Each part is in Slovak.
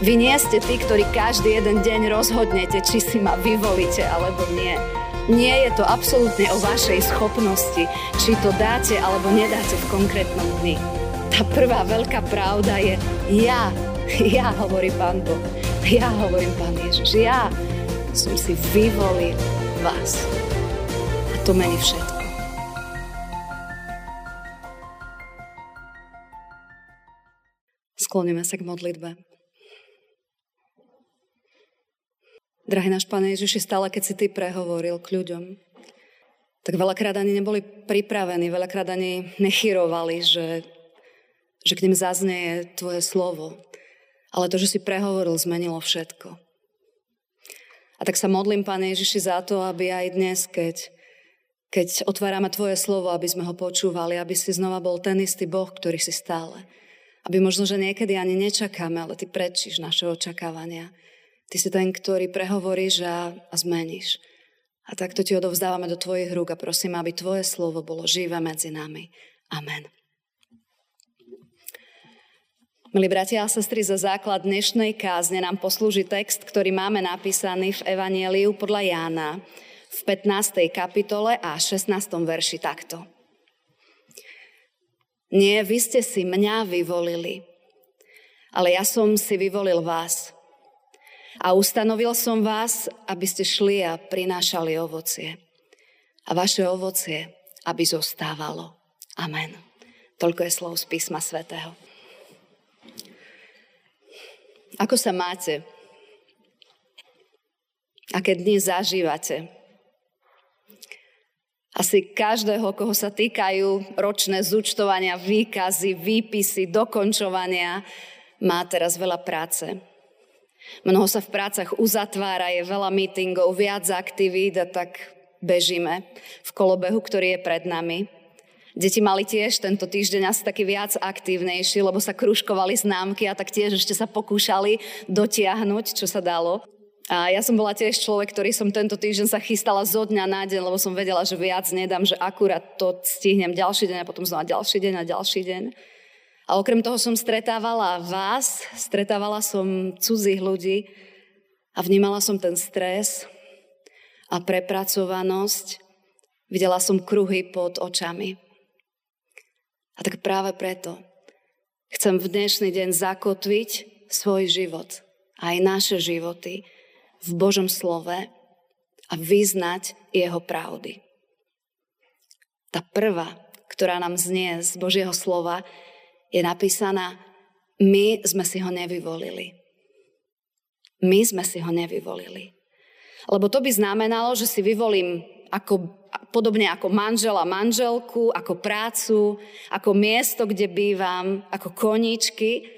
Vy nie ste tí, ktorí každý jeden deň rozhodnete, či si ma vyvolíte alebo nie. Nie je to absolútne o vašej schopnosti, či to dáte alebo nedáte v konkrétnom dni. Tá prvá veľká pravda je ja, ja hovorí Pán Boh, ja hovorím Pán Ježiš, ja som si vyvolil vás. A to mení všetko. Skloníme sa k modlitbe. Drahý náš Pane Ježiši, stále keď si Ty prehovoril k ľuďom, tak veľakrát ani neboli pripravení, veľakrát ani nechyrovali, že, že k nim zaznie Tvoje slovo. Ale to, že si prehovoril, zmenilo všetko. A tak sa modlím, Pane Ježiši, za to, aby aj dnes, keď, keď otvárame Tvoje slovo, aby sme ho počúvali, aby si znova bol ten istý Boh, ktorý si stále. Aby možno, že niekedy ani nečakáme, ale Ty prečíš naše očakávania. Ty si ten, ktorý prehovoríš a, a zmeníš. A takto ti odovzdávame do tvojich rúk a prosím, aby tvoje slovo bolo živé medzi nami. Amen. Milí bratia a sestry, za základ dnešnej kázne nám poslúži text, ktorý máme napísaný v Evanieliu podľa Jána v 15. kapitole a 16. verši takto. Nie, vy ste si mňa vyvolili, ale ja som si vyvolil vás a ustanovil som vás, aby ste šli a prinášali ovocie. A vaše ovocie, aby zostávalo. Amen. Toľko je slov z písma svätého. Ako sa máte? Aké dni zažívate? Asi každého, koho sa týkajú ročné zúčtovania, výkazy, výpisy, dokončovania, má teraz veľa práce. Mnoho sa v prácach uzatvára, je veľa meetingov, viac aktivít a tak bežíme v kolobehu, ktorý je pred nami. Deti mali tiež tento týždeň asi taký viac aktívnejší, lebo sa kružkovali známky a tak tiež ešte sa pokúšali dotiahnuť, čo sa dalo. A ja som bola tiež človek, ktorý som tento týždeň sa chystala zo dňa na deň, lebo som vedela, že viac nedám, že akurát to stihnem ďalší deň a potom znova ďalší deň a ďalší deň. A okrem toho som stretávala vás, stretávala som cudzích ľudí a vnímala som ten stres a prepracovanosť. Videla som kruhy pod očami. A tak práve preto chcem v dnešný deň zakotviť svoj život, aj naše životy v Božom slove a vyznať jeho pravdy. Tá prvá, ktorá nám znie z Božieho slova, je napísaná, my sme si ho nevyvolili. My sme si ho nevyvolili. Lebo to by znamenalo, že si vyvolím ako, podobne ako manžela manželku, ako prácu, ako miesto, kde bývam, ako koníčky.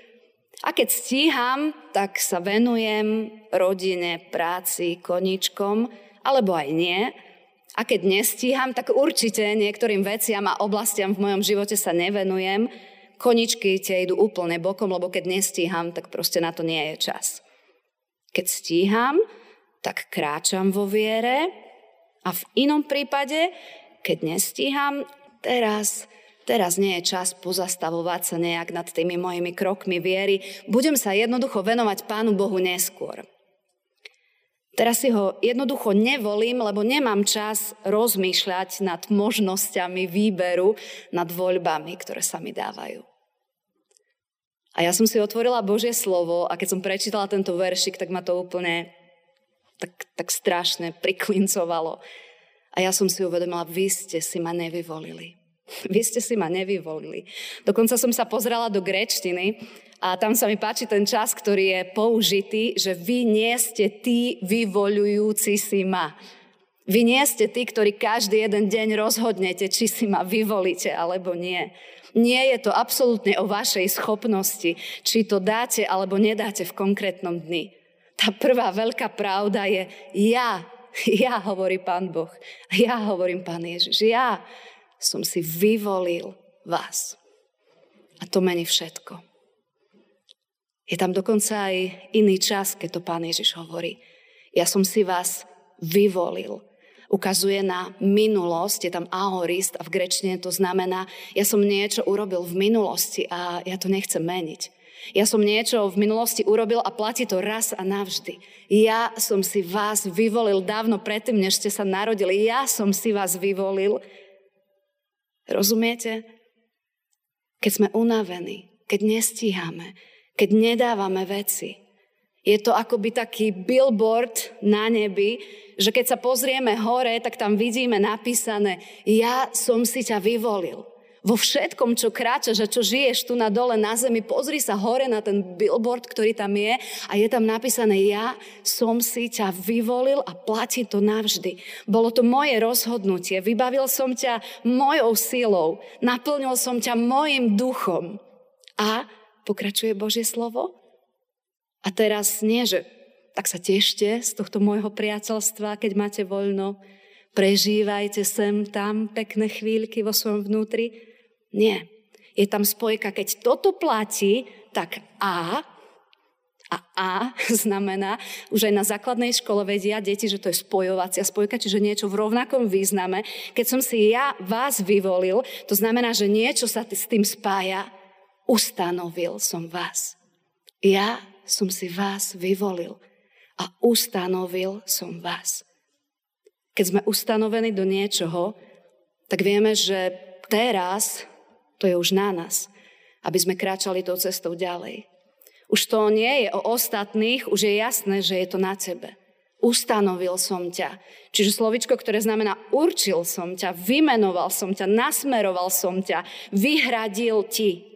A keď stíham, tak sa venujem rodine, práci, koníčkom, alebo aj nie. A keď nestíham, tak určite niektorým veciam a oblastiam v mojom živote sa nevenujem, koničky tie idú úplne bokom, lebo keď nestíham, tak proste na to nie je čas. Keď stíham, tak kráčam vo viere a v inom prípade, keď nestíham, teraz, teraz nie je čas pozastavovať sa nejak nad tými mojimi krokmi viery. Budem sa jednoducho venovať Pánu Bohu neskôr. Teraz si ho jednoducho nevolím, lebo nemám čas rozmýšľať nad možnosťami výberu, nad voľbami, ktoré sa mi dávajú. A ja som si otvorila Božie slovo a keď som prečítala tento veršik, tak ma to úplne tak, tak strašne priklincovalo. A ja som si uvedomila, vy ste si ma nevyvolili. Vy ste si ma nevyvolili. Dokonca som sa pozrela do grečtiny a tam sa mi páči ten čas, ktorý je použitý, že vy nie ste tí vyvolujúci si ma. Vy nie ste tí, ktorí každý jeden deň rozhodnete, či si ma vyvolíte alebo nie. Nie je to absolútne o vašej schopnosti, či to dáte alebo nedáte v konkrétnom dni. Tá prvá veľká pravda je ja, ja hovorí Pán Boh, ja hovorím Pán Ježiš, ja som si vyvolil vás. A to mení všetko. Je tam dokonca aj iný čas, keď to Pán Ježiš hovorí. Ja som si vás vyvolil ukazuje na minulosť, je tam aorist a v grečtine to znamená, ja som niečo urobil v minulosti a ja to nechcem meniť. Ja som niečo v minulosti urobil a platí to raz a navždy. Ja som si vás vyvolil dávno predtým, než ste sa narodili. Ja som si vás vyvolil. Rozumiete? Keď sme unavení, keď nestíhame, keď nedávame veci. Je to akoby taký billboard na nebi, že keď sa pozrieme hore, tak tam vidíme napísané Ja som si ťa vyvolil vo všetkom, čo kráčaš a čo žiješ tu na dole na zemi, pozri sa hore na ten billboard, ktorý tam je a je tam napísané, ja som si ťa vyvolil a platí to navždy. Bolo to moje rozhodnutie, vybavil som ťa mojou silou, naplnil som ťa mojim duchom. A pokračuje Božie slovo. A teraz nie, že tak sa tešte z tohto môjho priateľstva, keď máte voľno, prežívajte sem tam pekné chvíľky vo svojom vnútri, nie. Je tam spojka, keď toto platí, tak A a A znamená, už aj na základnej škole vedia deti, že to je spojovacia spojka, čiže niečo v rovnakom význame. Keď som si ja vás vyvolil, to znamená, že niečo sa s tým spája. Ustanovil som vás. Ja som si vás vyvolil a ustanovil som vás. Keď sme ustanovení do niečoho, tak vieme, že teraz to je už na nás, aby sme kráčali tou cestou ďalej. Už to nie je o ostatných, už je jasné, že je to na tebe. Ustanovil som ťa. Čiže slovičko, ktoré znamená určil som ťa, vymenoval som ťa, nasmeroval som ťa, vyhradil ti.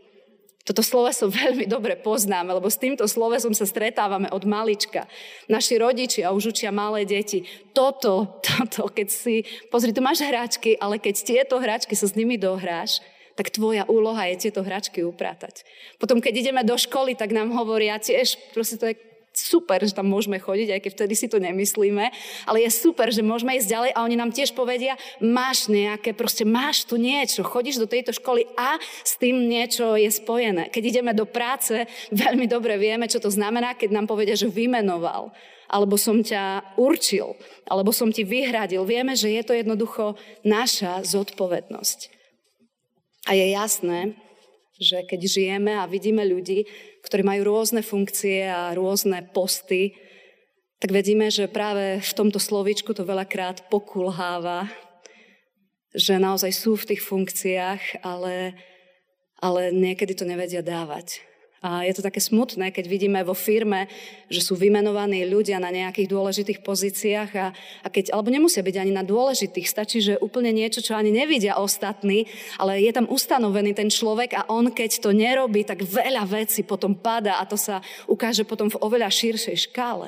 Toto sloveso veľmi dobre poznáme, lebo s týmto slovesom sa stretávame od malička. Naši rodičia už učia malé deti. Toto, toto, keď si, pozri, tu máš hračky, ale keď tieto hračky sa s nimi dohráš, tak tvoja úloha je tieto hračky upratať. Potom, keď ideme do školy, tak nám hovoria tiež, proste to je super, že tam môžeme chodiť, aj keď vtedy si to nemyslíme, ale je super, že môžeme ísť ďalej a oni nám tiež povedia, máš nejaké, proste máš tu niečo, chodíš do tejto školy a s tým niečo je spojené. Keď ideme do práce, veľmi dobre vieme, čo to znamená, keď nám povedia, že vymenoval alebo som ťa určil, alebo som ti vyhradil. Vieme, že je to jednoducho naša zodpovednosť. A je jasné, že keď žijeme a vidíme ľudí, ktorí majú rôzne funkcie a rôzne posty, tak vedíme, že práve v tomto slovičku to veľakrát pokulháva, že naozaj sú v tých funkciách, ale, ale niekedy to nevedia dávať. A je to také smutné, keď vidíme vo firme, že sú vymenovaní ľudia na nejakých dôležitých pozíciách a, a keď, alebo nemusia byť ani na dôležitých, stačí, že úplne niečo, čo ani nevidia ostatní, ale je tam ustanovený ten človek a on, keď to nerobí, tak veľa vecí potom pada a to sa ukáže potom v oveľa širšej škále.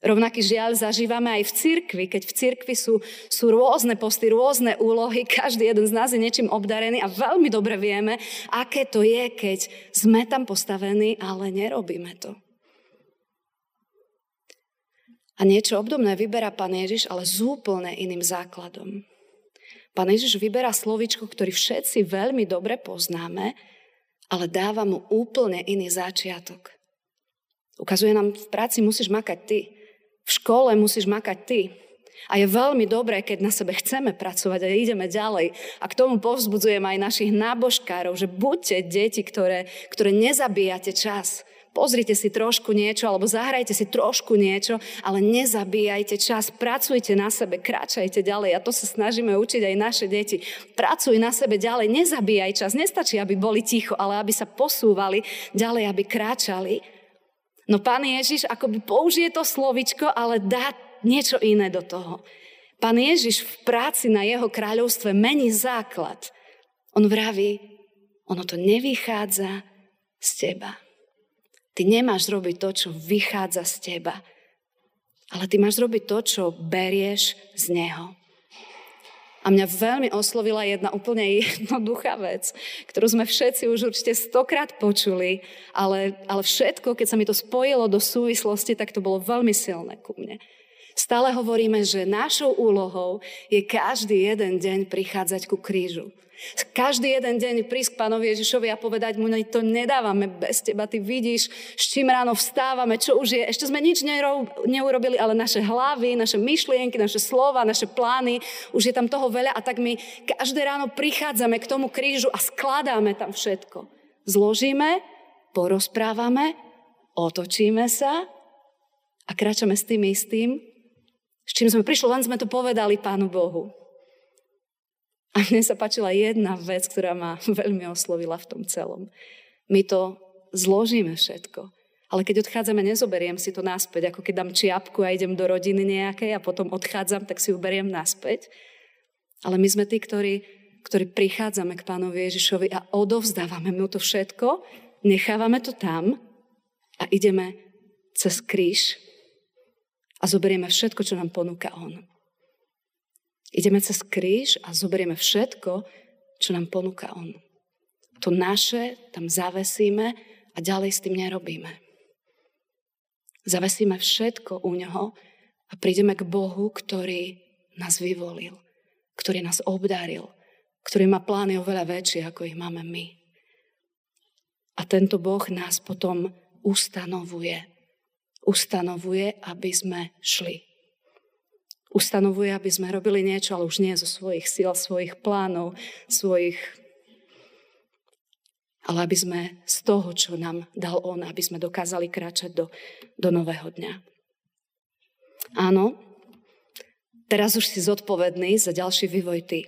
Rovnaký žiaľ zažívame aj v cirkvi, keď v cirkvi sú, sú rôzne posty, rôzne úlohy, každý jeden z nás je niečím obdarený a veľmi dobre vieme, aké to je, keď sme tam postavení, ale nerobíme to. A niečo obdobné vyberá Pán Ježiš, ale s úplne iným základom. Pán Ježiš vyberá slovičko, ktorý všetci veľmi dobre poznáme, ale dáva mu úplne iný začiatok. Ukazuje nám, v práci musíš makať ty. V škole musíš makať ty. A je veľmi dobré, keď na sebe chceme pracovať a ideme ďalej. A k tomu povzbudzujem aj našich nábožkárov, že buďte deti, ktoré, ktoré nezabíjate čas. Pozrite si trošku niečo, alebo zahrajte si trošku niečo, ale nezabíjajte čas, pracujte na sebe, kráčajte ďalej. A to sa snažíme učiť aj naše deti. Pracuj na sebe ďalej, nezabíjaj čas. Nestačí, aby boli ticho, ale aby sa posúvali ďalej, aby kráčali. No pán Ježiš akoby použije to slovičko, ale dá niečo iné do toho. Pán Ježiš v práci na jeho kráľovstve mení základ. On vraví, ono to nevychádza z teba. Ty nemáš robiť to, čo vychádza z teba, ale ty máš robiť to, čo berieš z neho. A mňa veľmi oslovila jedna úplne jednoduchá vec, ktorú sme všetci už určite stokrát počuli, ale, ale všetko, keď sa mi to spojilo do súvislosti, tak to bolo veľmi silné ku mne. Stále hovoríme, že našou úlohou je každý jeden deň prichádzať ku krížu. Každý jeden deň prísť k pánovi Ježišovi a povedať mu, no to nedávame bez teba, ty vidíš, s čím ráno vstávame, čo už je. Ešte sme nič neurobili, ale naše hlavy, naše myšlienky, naše slova, naše plány, už je tam toho veľa a tak my každé ráno prichádzame k tomu krížu a skladáme tam všetko. Zložíme porozprávame, otočíme sa a kráčame s tým istým, s čím sme prišli, len sme to povedali Pánu Bohu. A mne sa páčila jedna vec, ktorá ma veľmi oslovila v tom celom. My to zložíme všetko. Ale keď odchádzame, nezoberiem si to naspäť, ako keď dám čiapku a idem do rodiny nejakej a potom odchádzam, tak si ju beriem naspäť. Ale my sme tí, ktorí, ktorí prichádzame k pánovi Ježišovi a odovzdávame mu to všetko, nechávame to tam a ideme cez kríž a zoberieme všetko, čo nám ponúka On. Ideme cez kríž a zoberieme všetko, čo nám ponúka On. To naše tam zavesíme a ďalej s tým nerobíme. Zavesíme všetko u Neho a prídeme k Bohu, ktorý nás vyvolil, ktorý nás obdaril, ktorý má plány oveľa väčšie, ako ich máme my. A tento Boh nás potom ustanovuje. Ustanovuje, aby sme šli. Ustanovuje, aby sme robili niečo, ale už nie zo svojich síl, svojich plánov, svojich ale aby sme z toho, čo nám dal On, aby sme dokázali kráčať do, do nového dňa. Áno, teraz už si zodpovedný za ďalší vývoj ty.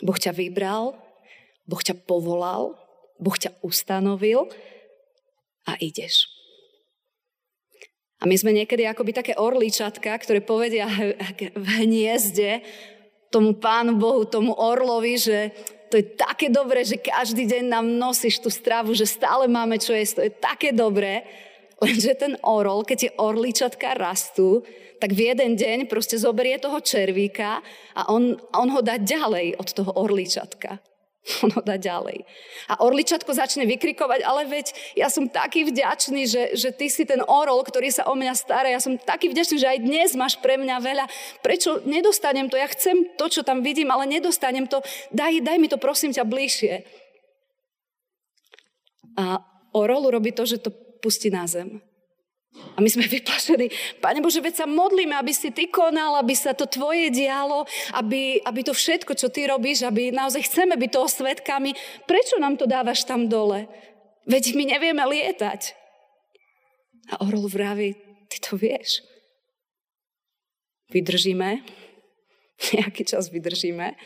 Boh ťa vybral, Boh ťa povolal, Boh ťa ustanovil a ideš. A my sme niekedy akoby také orličatka, ktoré povedia v hniezde tomu Pánu Bohu, tomu orlovi, že to je také dobré, že každý deň nám nosíš tú stravu, že stále máme čo jesť, to je také dobré. Lenže ten orol, keď tie orličatka rastú, tak v jeden deň proste zoberie toho červíka a on, on ho dá ďalej od toho orličatka. On ho dá ďalej. A orličatko začne vykrikovať, ale veď ja som taký vďačný, že, že ty si ten orol, ktorý sa o mňa stará. Ja som taký vďačný, že aj dnes máš pre mňa veľa. Prečo nedostanem to? Ja chcem to, čo tam vidím, ale nedostanem to. Daj, daj mi to prosím ťa bližšie. A orol robí to, že to pustí na zem. A my sme vyplašení. Pane Bože, veď sa modlíme, aby si Ty konal, aby sa to Tvoje dialo, aby, aby to všetko, čo Ty robíš, aby naozaj chceme byť toho svetkami. Prečo nám to dávaš tam dole? Veď my nevieme lietať. A orol vraví, Ty to vieš. Vydržíme, nejaký čas vydržíme,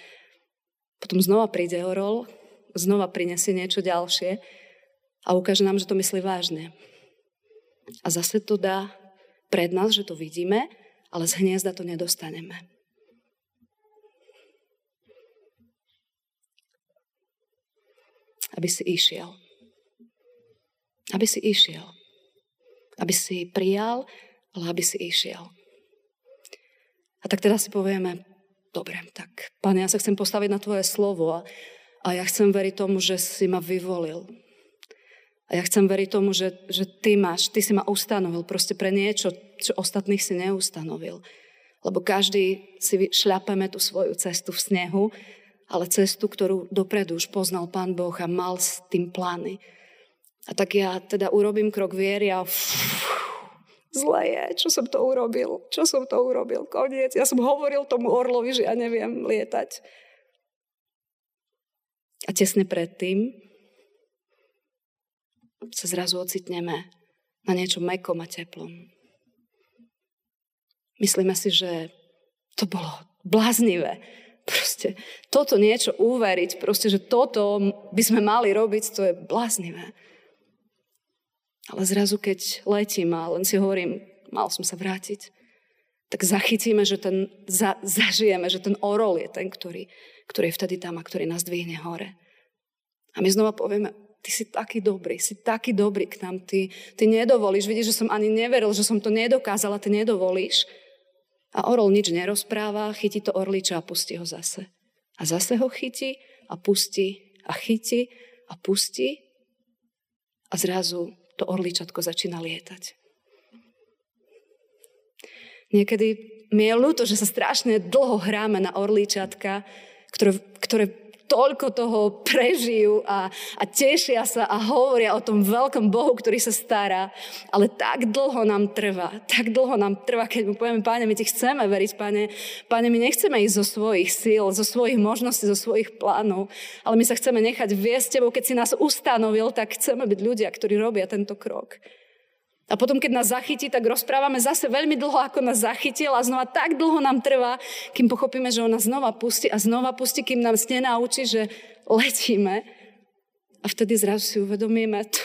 potom znova príde orol, znova prinesie niečo ďalšie a ukáže nám, že to myslí vážne. A zase to dá pred nás, že to vidíme, ale z hniezda to nedostaneme. Aby si išiel. Aby si išiel. Aby si prijal, ale aby si išiel. A tak teda si povieme, dobre, tak Pane, ja sa chcem postaviť na Tvoje slovo a, a ja chcem veriť tomu, že si ma vyvolil, a ja chcem veriť tomu, že, že ty máš, ty si ma ustanovil proste pre niečo, čo ostatných si neustanovil. Lebo každý si šľapeme tú svoju cestu v snehu, ale cestu, ktorú dopredu už poznal Pán Boh a mal s tým plány. A tak ja teda urobím krok viery a zle je, čo som to urobil, čo som to urobil, koniec. Ja som hovoril tomu orlovi, že ja neviem lietať. A tesne predtým sa zrazu ocitneme na niečo mekom a teplom. Myslíme si, že to bolo bláznivé. Proste toto niečo uveriť, proste, že toto by sme mali robiť, to je bláznivé. Ale zrazu, keď letím a len si hovorím, mal som sa vrátiť, tak zachytíme, že ten, za, zažijeme, že ten orol je ten, ktorý, ktorý je vtedy tam a ktorý nás dvihne hore. A my znova povieme, ty si taký dobrý, si taký dobrý k nám, ty, ty nedovolíš, vidíš, že som ani neveril, že som to nedokázala, ty nedovolíš. A orol nič nerozpráva, chytí to orliča a pustí ho zase. A zase ho chytí a pustí a chytí a pustí a zrazu to orličatko začína lietať. Niekedy mi je ľúto, že sa strašne dlho hráme na orličatka, ktoré, ktoré toľko toho prežijú a, a tešia sa a hovoria o tom veľkom Bohu, ktorý sa stará. Ale tak dlho nám trvá, tak dlho nám trvá, keď mu povieme, páne, my ti chceme veriť, páne, páne, my nechceme ísť zo svojich síl, zo svojich možností, zo svojich plánov, ale my sa chceme nechať viesť tebou, keď si nás ustanovil, tak chceme byť ľudia, ktorí robia tento krok. A potom, keď nás zachytí, tak rozprávame zase veľmi dlho, ako nás zachytil a znova tak dlho nám trvá, kým pochopíme, že on nás znova pustí a znova pustí, kým nám nenaučí, že letíme. A vtedy zrazu si uvedomíme, to,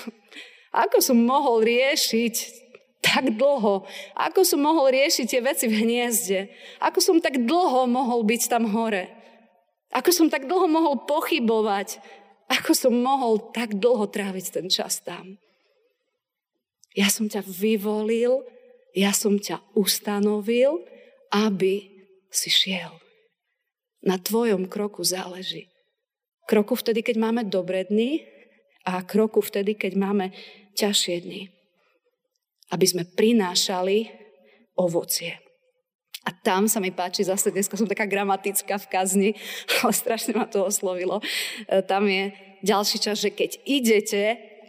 ako som mohol riešiť tak dlho, ako som mohol riešiť tie veci v hniezde, ako som tak dlho mohol byť tam hore, ako som tak dlho mohol pochybovať, ako som mohol tak dlho tráviť ten čas tam. Ja som ťa vyvolil, ja som ťa ustanovil, aby si šiel. Na tvojom kroku záleží. Kroku vtedy, keď máme dobré dny a kroku vtedy, keď máme ťažšie dny. Aby sme prinášali ovocie. A tam sa mi páči, zase dneska som taká gramatická v kazni, ale strašne ma to oslovilo. E, tam je ďalší čas, že keď idete,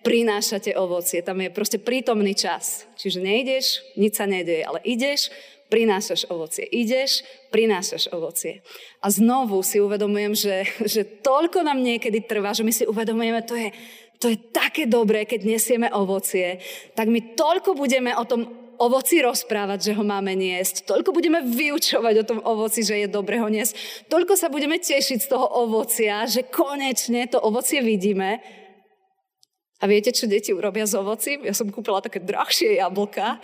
prinášate ovocie. Tam je proste prítomný čas. Čiže nejdeš, nič sa nedeje, ale ideš, prinášaš ovocie. Ideš, prinášaš ovocie. A znovu si uvedomujem, že, že toľko nám niekedy trvá, že my si uvedomujeme, to je, to je také dobré, keď nesieme ovocie, tak my toľko budeme o tom ovoci rozprávať, že ho máme niesť. Toľko budeme vyučovať o tom ovoci, že je dobre ho niesť. Toľko sa budeme tešiť z toho ovocia, že konečne to ovocie vidíme a viete, čo deti urobia z ovocím? Ja som kúpila také drahšie jablka,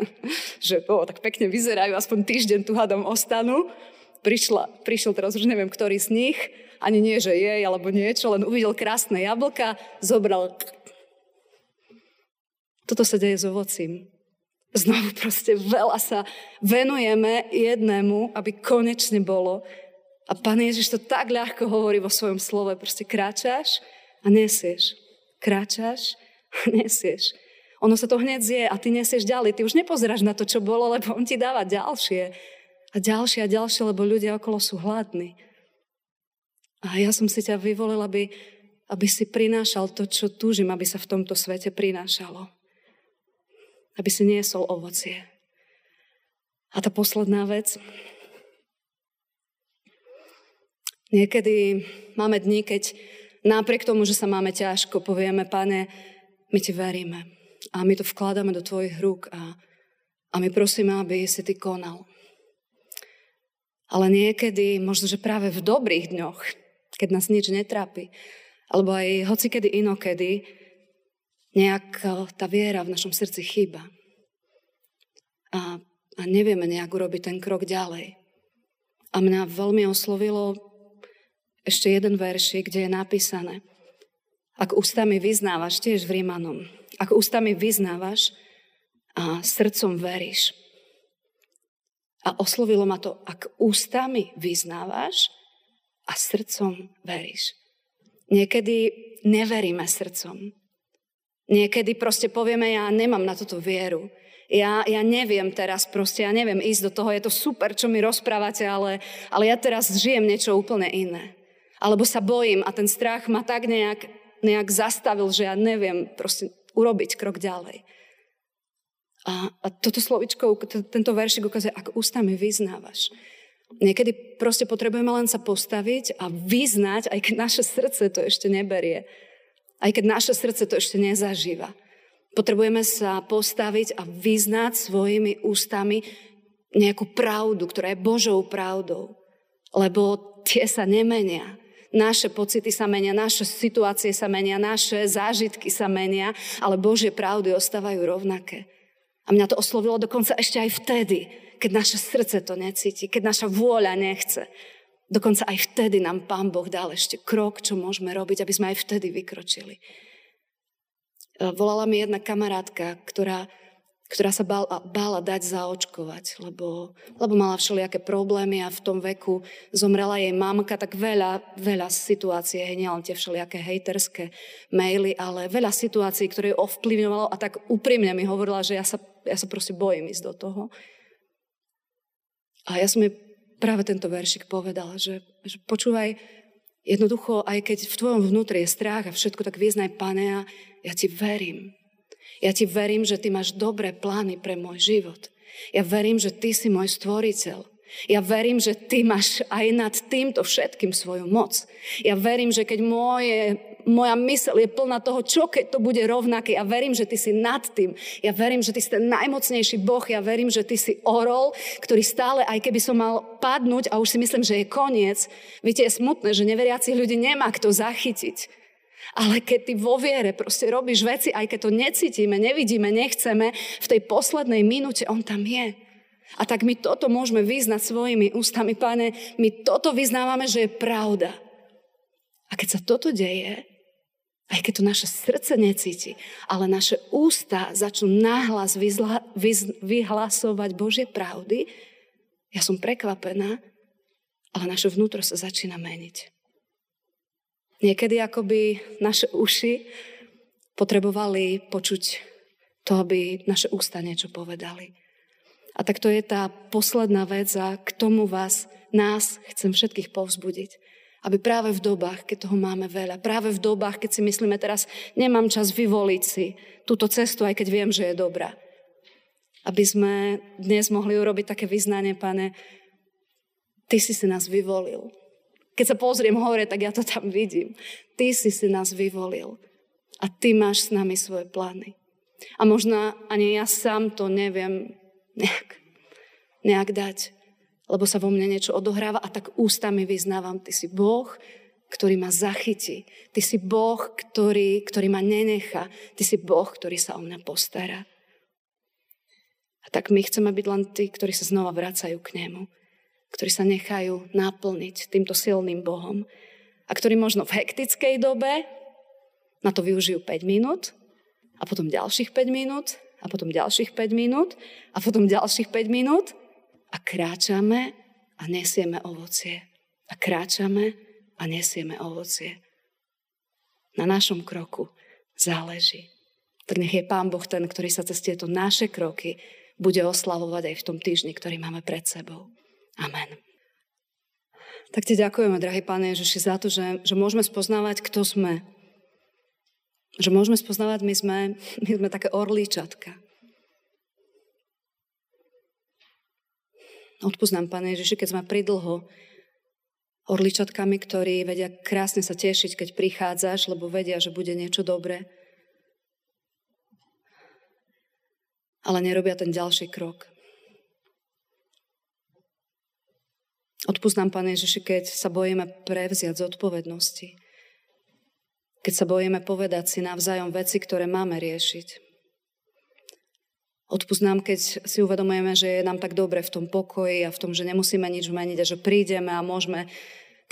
že o, tak pekne vyzerajú, aspoň týždeň tu hadom ostanú. Prišla, prišiel teraz už neviem, ktorý z nich, ani nie, že jej alebo niečo, len uvidel krásne jablka, zobral. Toto sa deje s ovocím. Znovu proste veľa sa venujeme jednému, aby konečne bolo. A Pán Ježiš to tak ľahko hovorí vo svojom slove. Proste kráčaš a nesieš kráčaš nesieš. Ono sa to hneď zje a ty nesieš ďalej. Ty už nepozeráš na to, čo bolo, lebo on ti dáva ďalšie. A ďalšie a ďalšie, lebo ľudia okolo sú hladní. A ja som si ťa vyvolil, aby, aby si prinášal to, čo túžim, aby sa v tomto svete prinášalo. Aby si niesol ovocie. A tá posledná vec. Niekedy máme dni, keď Napriek tomu, že sa máme ťažko, povieme, pane, my ti veríme a my to vkladáme do tvojich rúk a, a my prosíme, aby si ty konal. Ale niekedy, možno, že práve v dobrých dňoch, keď nás nič netrápi, alebo aj hocikedy inokedy, nejak e, tá viera v našom srdci chýba. A, a nevieme nejak urobiť ten krok ďalej. A mňa veľmi oslovilo ešte jeden veršik, kde je napísané, ak ústami vyznávaš, tiež v Rímanom, ak ústami vyznávaš a srdcom veríš. A oslovilo ma to, ak ústami vyznávaš a srdcom veríš. Niekedy neveríme srdcom. Niekedy proste povieme, ja nemám na toto vieru. Ja, ja neviem teraz proste, ja neviem ísť do toho, je to super, čo mi rozprávate, ale, ale ja teraz žijem niečo úplne iné. Alebo sa bojím a ten strach ma tak nejak, nejak zastavil, že ja neviem proste urobiť krok ďalej. A, a toto slovičko, tento veršik ukazuje, ak ústami vyznávaš. Niekedy proste potrebujeme len sa postaviť a vyznať, aj keď naše srdce to ešte neberie. Aj keď naše srdce to ešte nezažíva. Potrebujeme sa postaviť a vyznať svojimi ústami nejakú pravdu, ktorá je Božou pravdou. Lebo tie sa nemenia. Naše pocity sa menia, naše situácie sa menia, naše zážitky sa menia, ale Božie pravdy ostávajú rovnaké. A mňa to oslovilo dokonca ešte aj vtedy, keď naše srdce to necíti, keď naša vôľa nechce. Dokonca aj vtedy nám Pán Boh dal ešte krok, čo môžeme robiť, aby sme aj vtedy vykročili. Volala mi jedna kamarátka, ktorá ktorá sa bála, bála dať zaočkovať, lebo, lebo mala všelijaké problémy a v tom veku zomrela jej mamka, tak veľa, veľa situácií, nielen tie všelijaké hejterské maily, ale veľa situácií, ktoré ju ovplyvňovalo a tak úprimne mi hovorila, že ja sa, ja sa proste bojím ísť do toho. A ja som jej práve tento veršik povedala, že, že počúvaj, Jednoducho, aj keď v tvojom vnútri je strach a všetko, tak vyznaj, pane, ja ti verím. Ja ti verím, že ty máš dobré plány pre môj život. Ja verím, že ty si môj stvoriteľ. Ja verím, že ty máš aj nad týmto všetkým svoju moc. Ja verím, že keď moje, moja mysl je plná toho, čo keď to bude rovnaké, ja verím, že ty si nad tým. Ja verím, že ty si ten najmocnejší Boh. Ja verím, že ty si orol, ktorý stále, aj keby som mal padnúť a už si myslím, že je koniec. Viete, je smutné, že neveriacich ľudí nemá kto zachytiť. Ale keď ty vo viere proste robíš veci, aj keď to necítime, nevidíme, nechceme, v tej poslednej minúte on tam je. A tak my toto môžeme vyznať svojimi ústami. Pane, my toto vyznávame, že je pravda. A keď sa toto deje, aj keď to naše srdce necíti, ale naše ústa začnú náhlas vyzla, vyz, vyhlasovať Božie pravdy, ja som prekvapená, ale naše vnútro sa začína meniť. Niekedy akoby naše uši potrebovali počuť to, aby naše ústa niečo povedali. A tak to je tá posledná vec a k tomu vás, nás chcem všetkých povzbudiť. Aby práve v dobách, keď toho máme veľa, práve v dobách, keď si myslíme teraz, nemám čas vyvoliť si túto cestu, aj keď viem, že je dobrá. Aby sme dnes mohli urobiť také vyznanie, pane, ty si si nás vyvolil. Keď sa pozriem hore, tak ja to tam vidím. Ty si si nás vyvolil. A ty máš s nami svoje plány. A možno ani ja sám to neviem nejak, nejak dať, lebo sa vo mne niečo odohráva a tak ústami vyznávam, ty si Boh, ktorý ma zachytí. Ty si Boh, ktorý, ktorý ma nenecha. Ty si Boh, ktorý sa o mňa postará. A tak my chceme byť len tí, ktorí sa znova vracajú k nemu. Ktorí sa nechajú naplniť týmto silným Bohom. A ktorí možno v hektickej dobe na to využijú 5 minút a potom ďalších 5 minút a potom ďalších 5 minút a potom ďalších 5 minút a kráčame a nesieme ovocie. A kráčame a nesieme ovocie. Na našom kroku záleží. Tak nech je Pán Boh ten, ktorý sa cez tieto naše kroky bude oslavovať aj v tom týždni, ktorý máme pred sebou. Amen. Tak ti ďakujeme, drahý Pane Ježiši, za to, že, že môžeme spoznávať, kto sme, že môžeme spoznávať, my sme, my sme také orlíčatka. Odpúsť Pane Ježiši, keď sme pridlho orličatkami, ktorí vedia krásne sa tešiť, keď prichádzaš, lebo vedia, že bude niečo dobré. Ale nerobia ten ďalší krok. Odpúsť nám, Pane Ježiši, keď sa bojíme prevziať zodpovednosti keď sa bojíme povedať si navzájom veci, ktoré máme riešiť. Odpust nám, keď si uvedomujeme, že je nám tak dobre v tom pokoji a v tom, že nemusíme nič meniť a že prídeme a môžeme,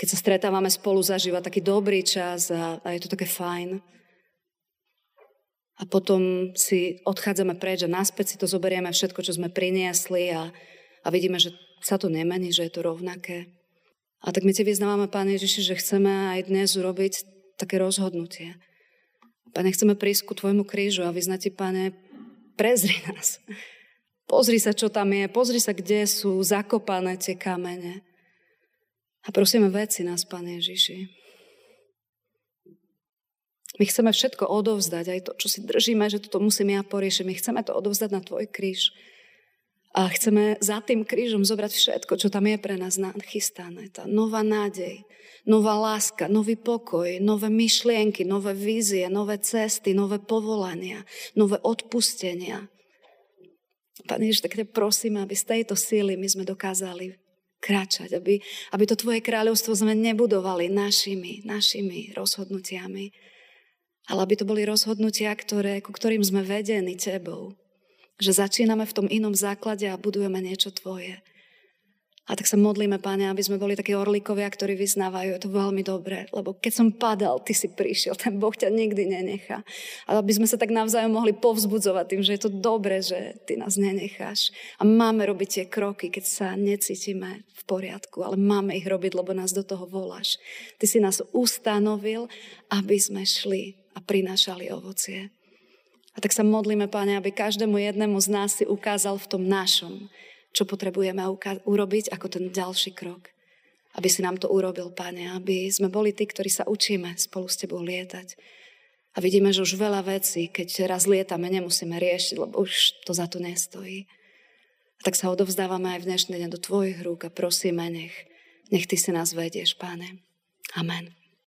keď sa stretávame spolu, zažívať taký dobrý čas a, a je to také fajn. A potom si odchádzame preč a náspäť si to zoberieme všetko, čo sme priniesli a, a vidíme, že sa to nemení, že je to rovnaké. A tak my ti vyznávame, Pán Ježiši, že chceme aj dnes urobiť také rozhodnutie. Pane, chceme prísť ku Tvojmu krížu a vyznať Ti, Pane, prezri nás. Pozri sa, čo tam je. Pozri sa, kde sú zakopané tie kamene. A prosíme, veci nás, Pane Ježiši. My chceme všetko odovzdať, aj to, čo si držíme, že toto musím ja poriešiť. My chceme to odovzdať na Tvoj kríž. A chceme za tým krížom zobrať všetko, čo tam je pre nás nachystané. Tá nová nádej, nová láska, nový pokoj, nové myšlienky, nové vízie, nové cesty, nové povolania, nové odpustenia. Pane Ježiš, tak te prosím, aby z tejto síly my sme dokázali kráčať, aby, aby to Tvoje kráľovstvo sme nebudovali našimi, našimi rozhodnutiami, ale aby to boli rozhodnutia, ktoré, ku ktorým sme vedení Tebou že začíname v tom inom základe a budujeme niečo Tvoje. A tak sa modlíme, Pane, aby sme boli takí orlíkovia, ktorí vyznávajú, je to veľmi dobré, lebo keď som padal, Ty si prišiel, ten Boh ťa nikdy nenechá. A aby sme sa tak navzájom mohli povzbudzovať tým, že je to dobré, že Ty nás nenecháš. A máme robiť tie kroky, keď sa necítime v poriadku, ale máme ich robiť, lebo nás do toho voláš. Ty si nás ustanovil, aby sme šli a prinášali ovocie. A tak sa modlíme, Pane, aby každému jednému z nás si ukázal v tom našom, čo potrebujeme urobiť ako ten ďalší krok. aby si nám to urobil, Pane, aby sme boli tí, ktorí sa učíme spolu s Tebou lietať. A vidíme, že už veľa vecí, keď raz lietame, nemusíme riešiť, lebo už to za to nestojí. A tak sa odovzdávame aj v dnešný deň do Tvojich rúk a prosíme, nech, nech Ty si nás vedieš, Pane. Amen.